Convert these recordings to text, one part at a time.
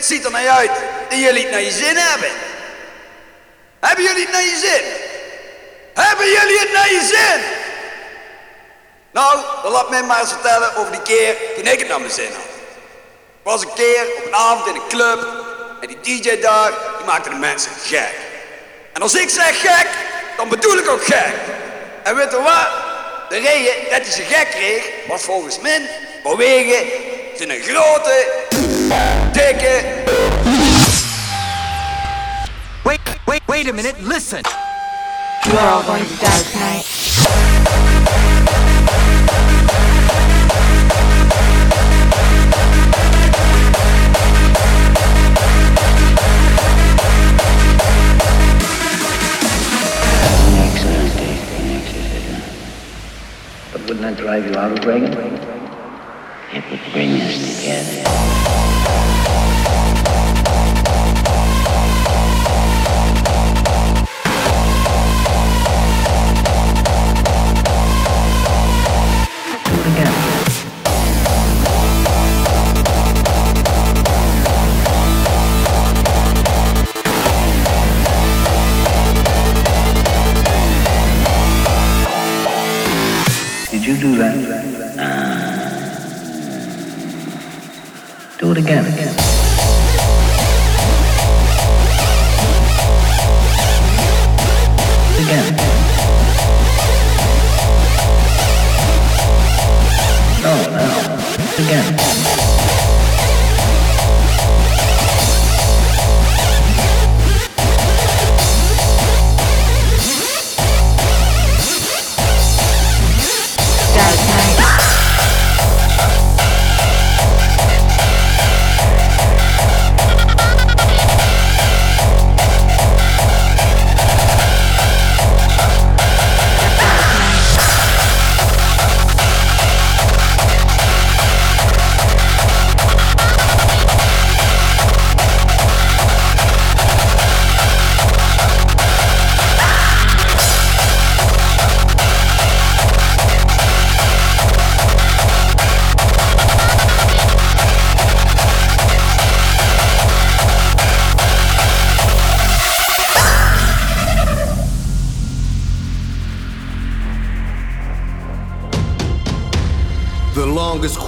het ziet er naar uit dat jullie het naar je zin hebben. Hebben jullie het naar je zin? Hebben jullie het naar je zin? Nou, dan laat mij maar eens vertellen over die keer toen ik het naar mijn zin had. Ik was een keer op een avond in een club en die DJ daar, die maakte de mensen gek. En als ik zeg gek, dan bedoel ik ook gek. En weet je wat? De reden dat hij ze gek kreeg, was volgens mij vanwege zijn grote, dikke... Wait, wait, wait a minute, listen. You are all going to die tonight. But wouldn't that drive you out of Reagan? It would bring us together. It again. Again. Oh, no. Again.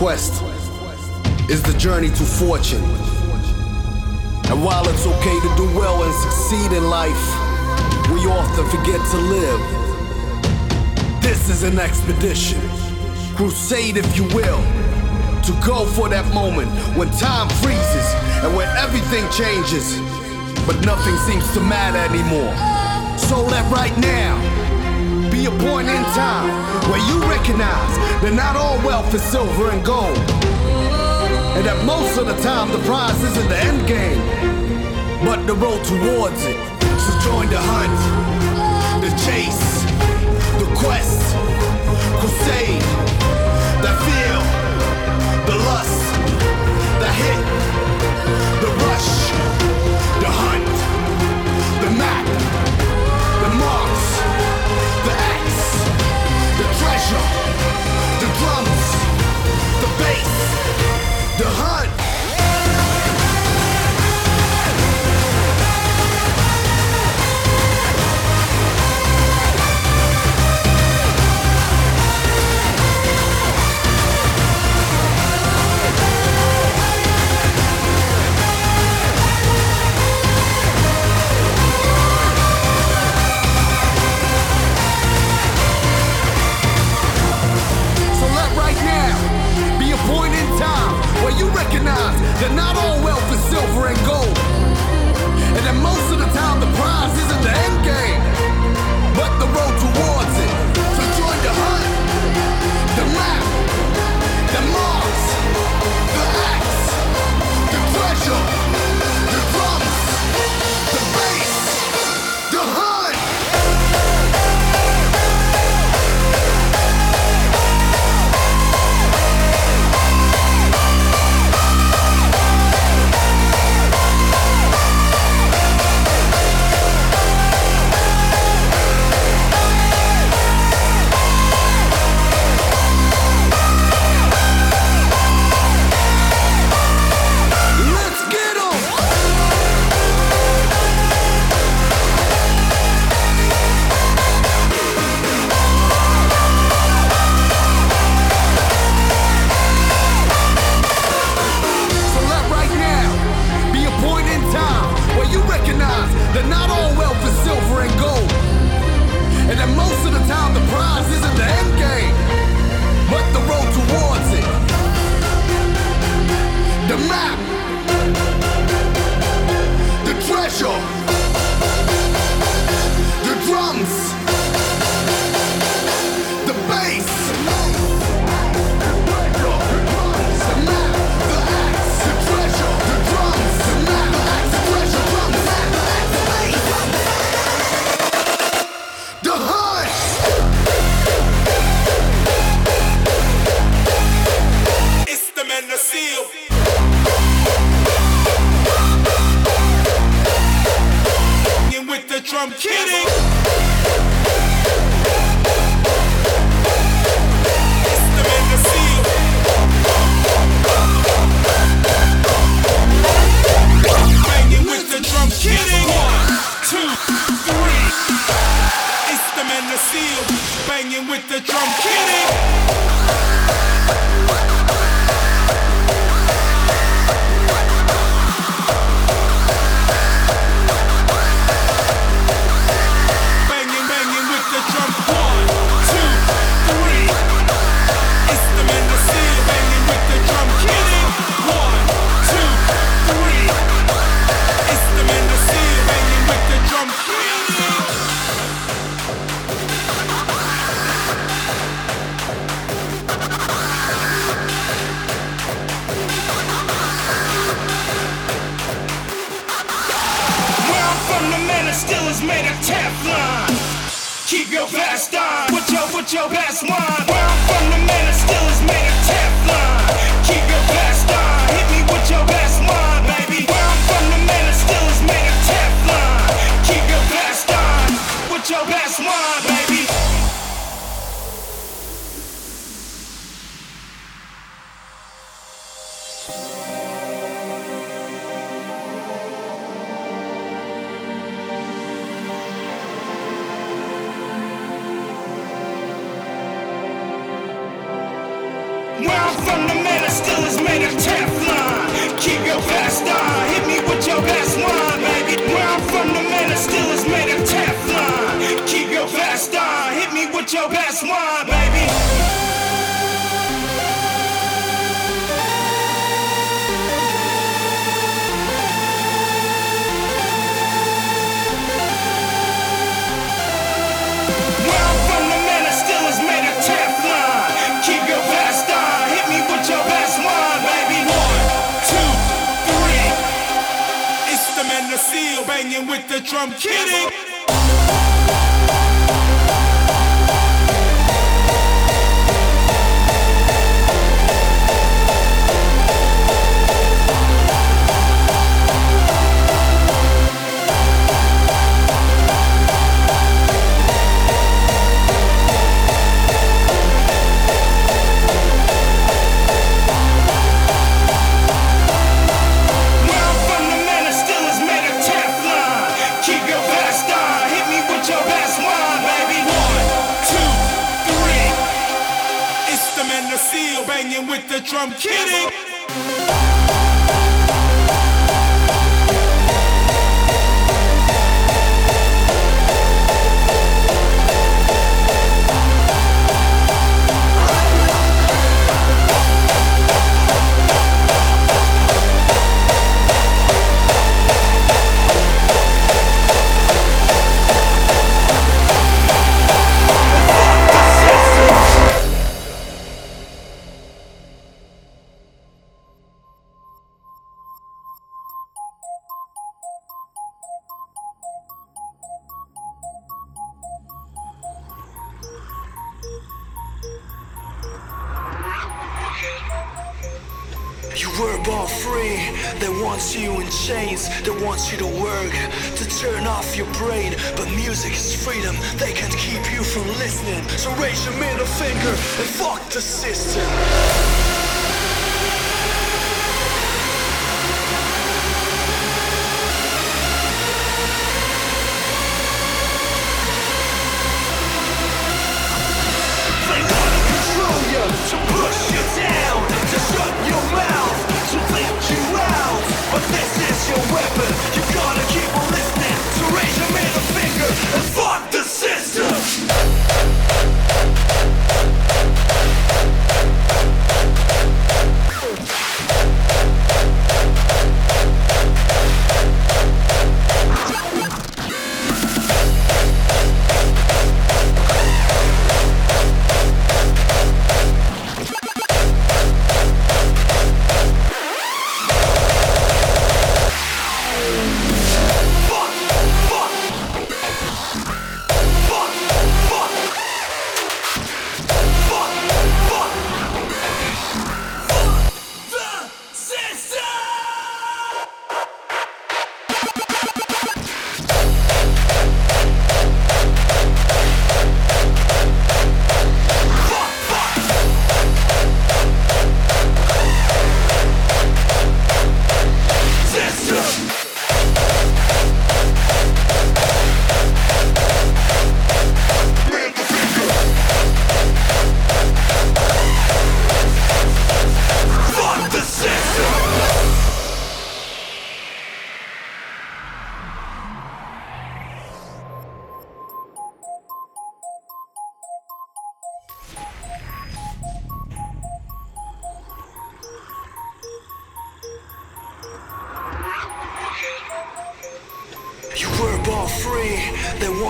Quest is the journey to fortune. And while it's okay to do well and succeed in life, we often forget to live. This is an expedition, crusade if you will, to go for that moment when time freezes and when everything changes, but nothing seems to matter anymore. So let right now be a point in time where you recognize that not all wealth is silver and gold. And that most of the time the prize isn't the end game, but the road towards it.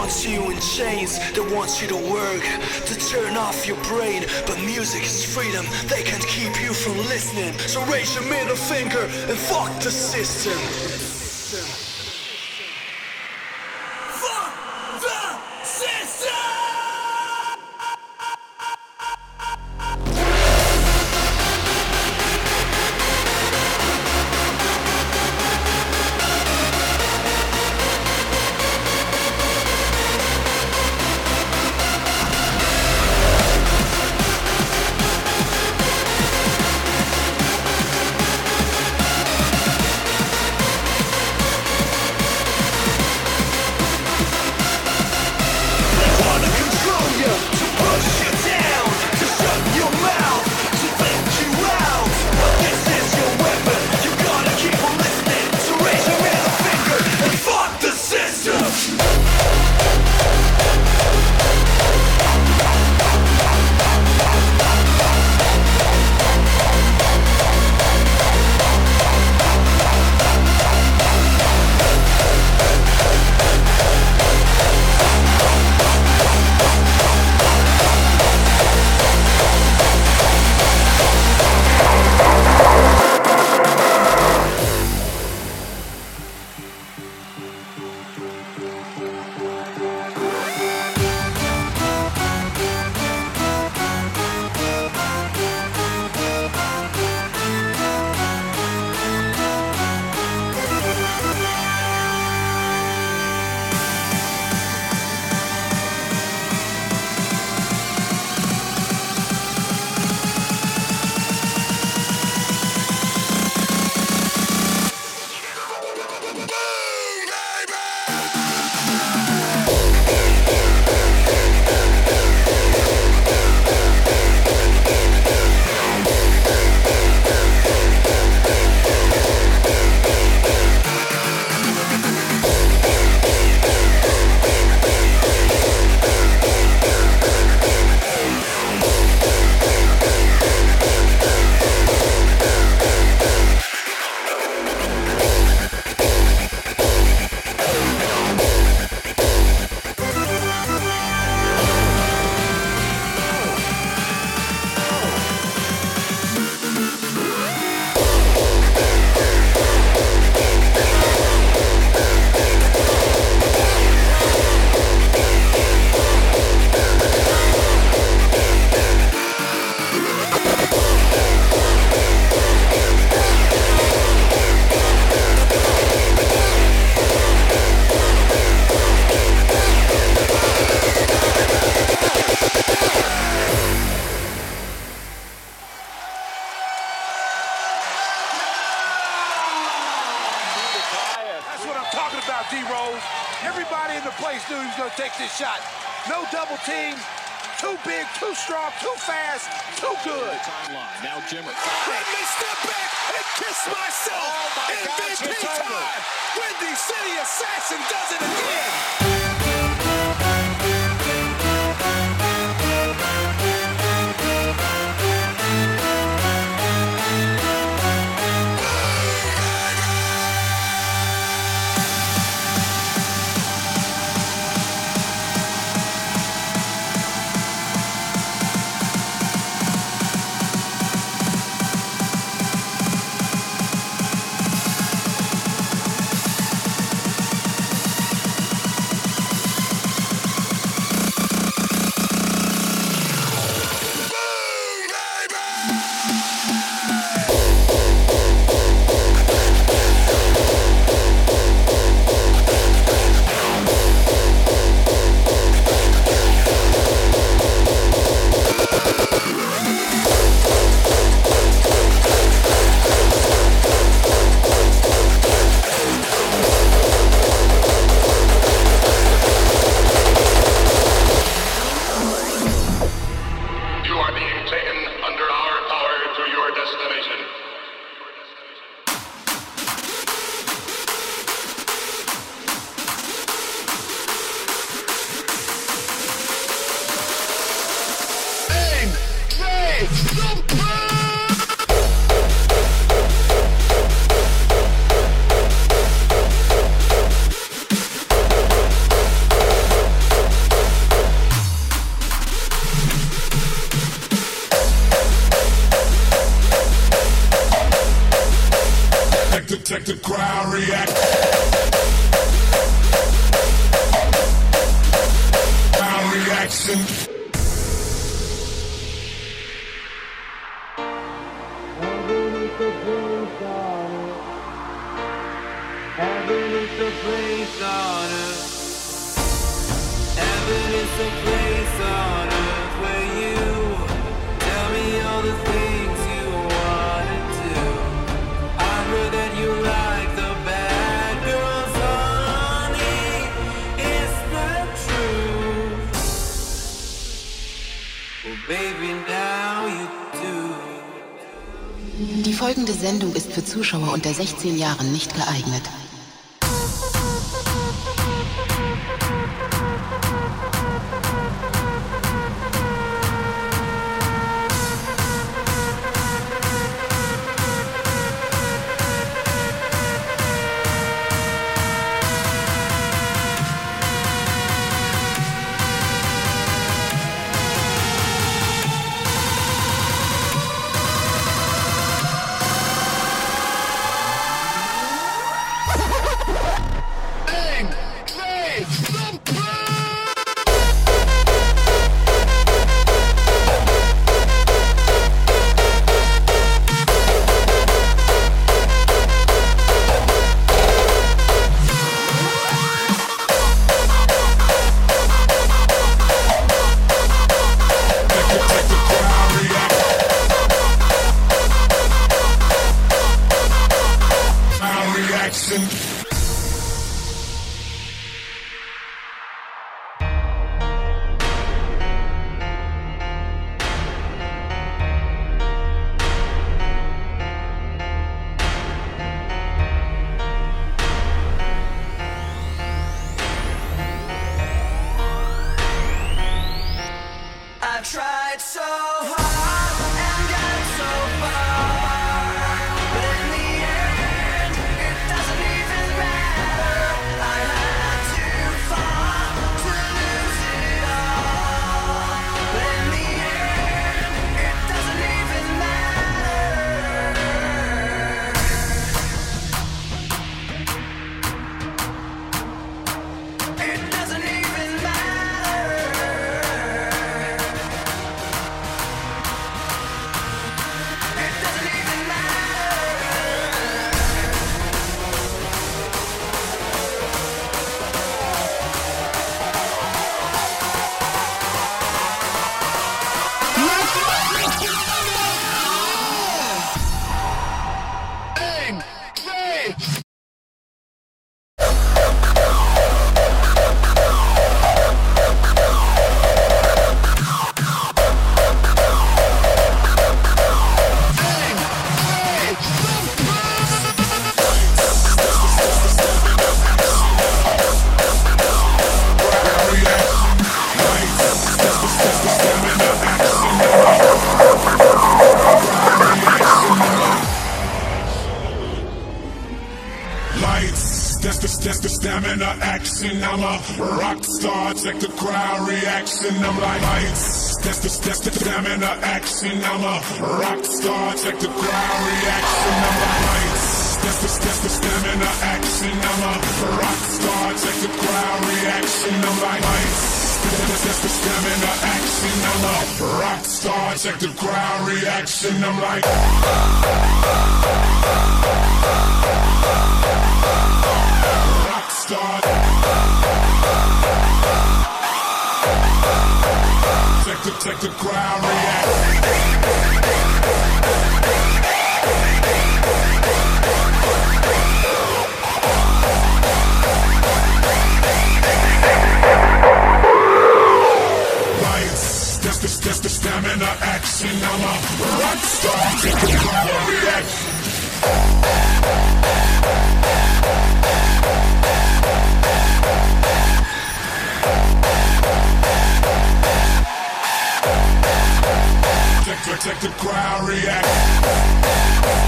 Wants you in chains, they want you to work, to turn off your brain. But music is freedom, they can't keep you from listening. So raise your middle finger and fuck the system. About, D Rose. Everybody in the place knew he was going to take this shot. No double team. Too big, too strong, too fast, too good. Timeline. Now Jimmer. Let me step back and kiss myself. Oh my MVP it's time. Windy City Assassin does it again. Zuschauer unter 16 Jahren nicht geeignet. protective crowd reaction. I'm like. Rockstar. Protective, the crowd reaction. in the action. I'm a rock star. Check, the crowd react.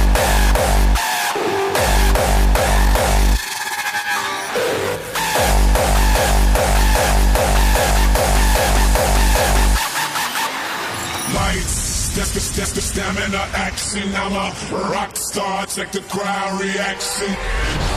and the action. I'm a rock star. Check the crowd reaction.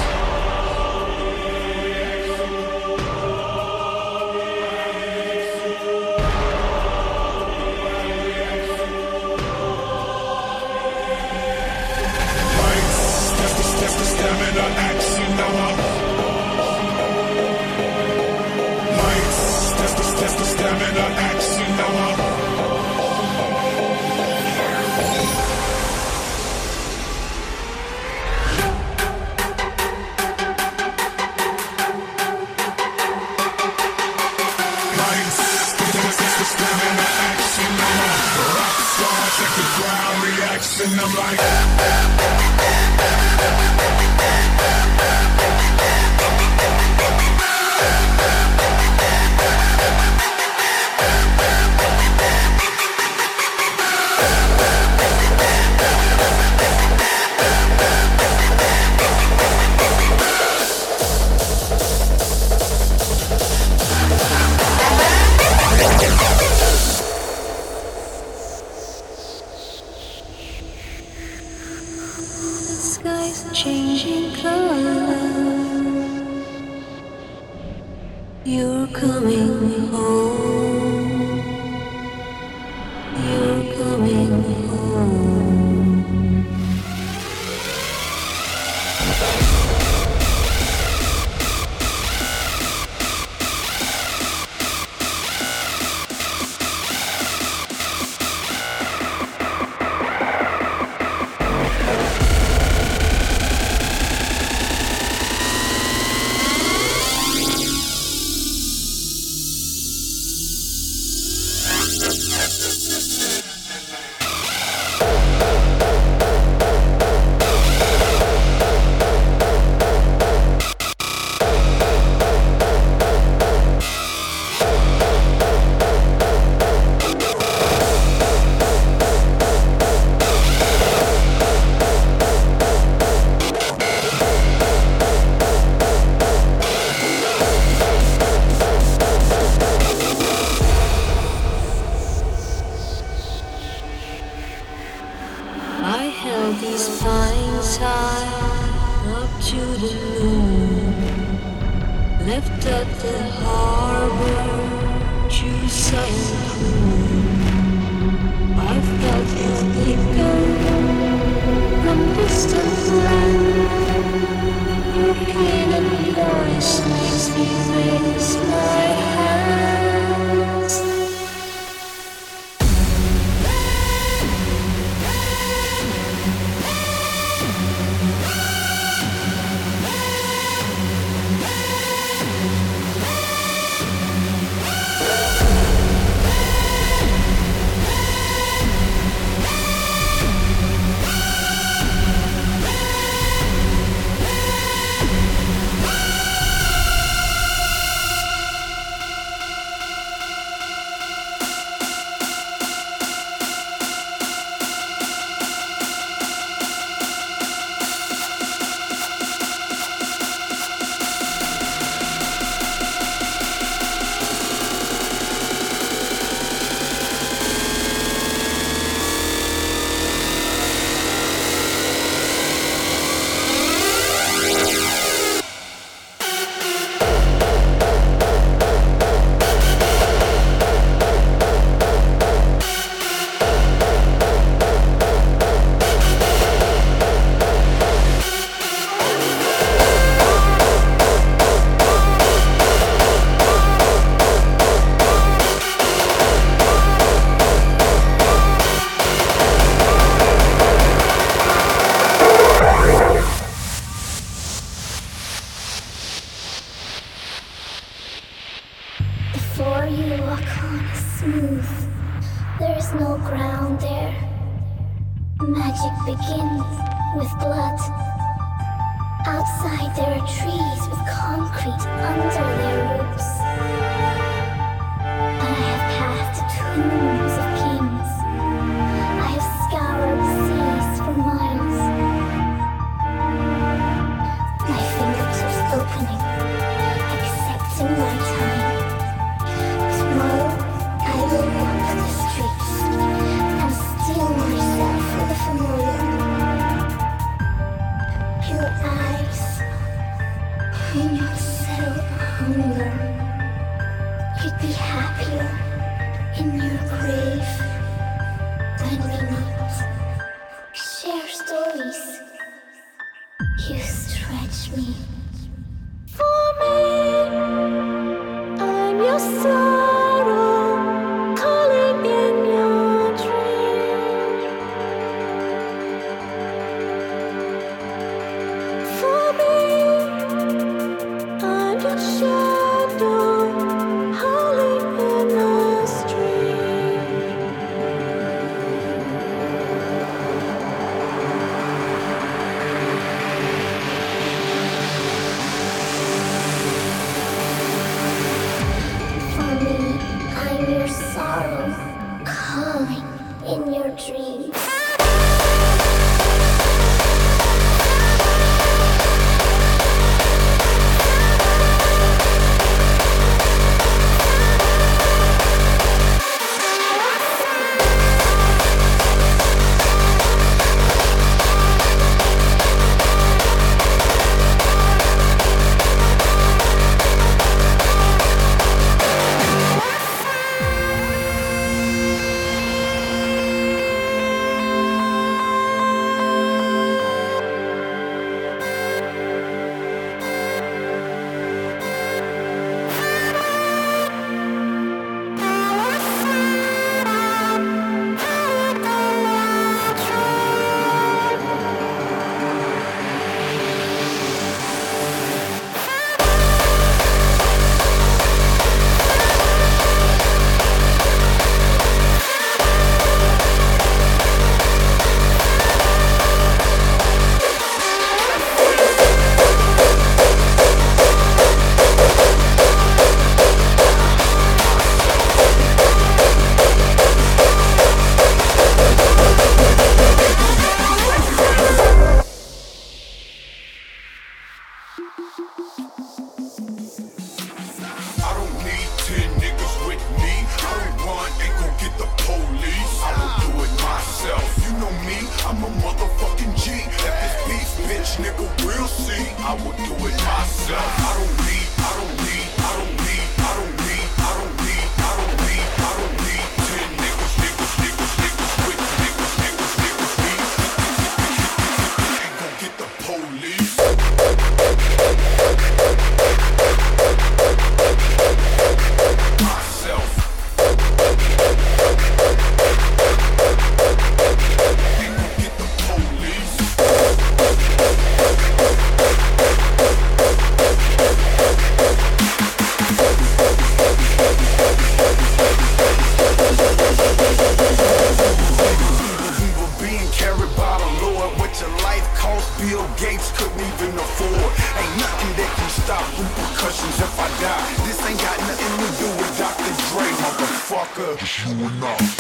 You and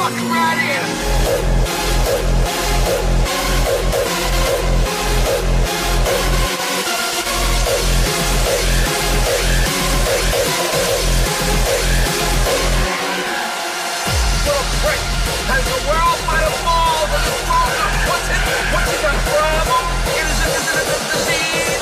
fucking right Has the world by the fall, the world, what's it, what's it a problem? It is a, it is a disease.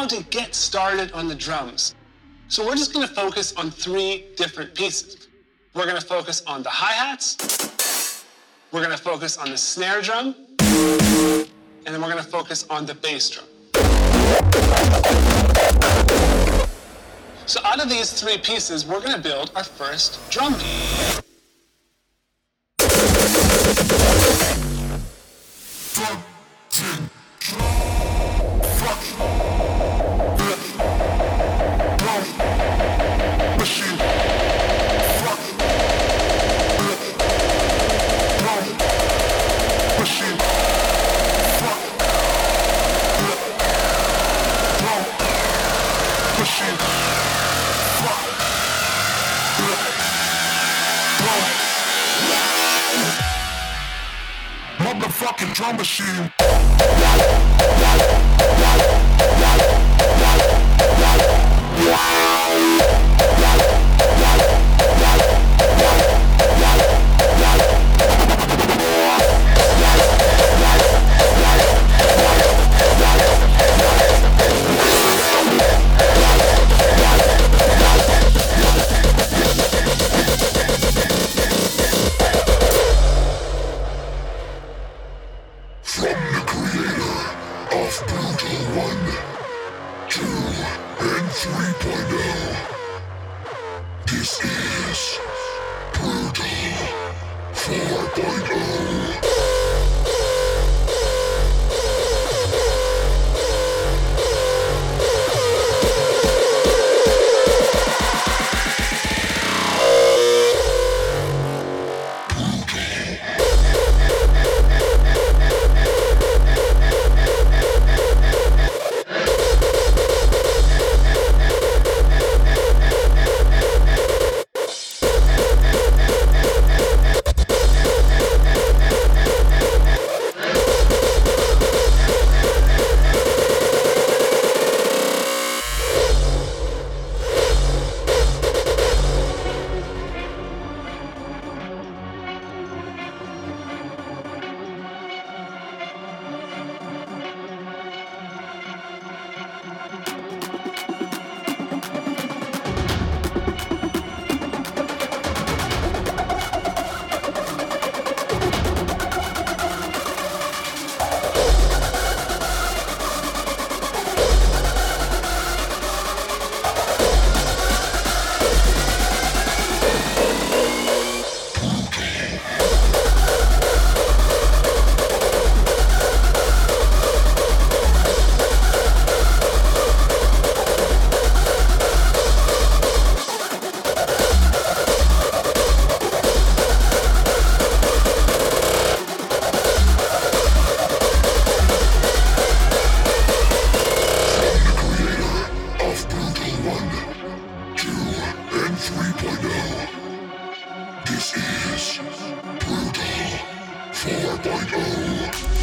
How to get started on the drums. So we're just gonna focus on three different pieces. We're gonna focus on the hi-hats, we're gonna focus on the snare drum, and then we're gonna focus on the bass drum. So out of these three pieces, we're gonna build our first drum beat. 3.0. This is Brutal 4.0.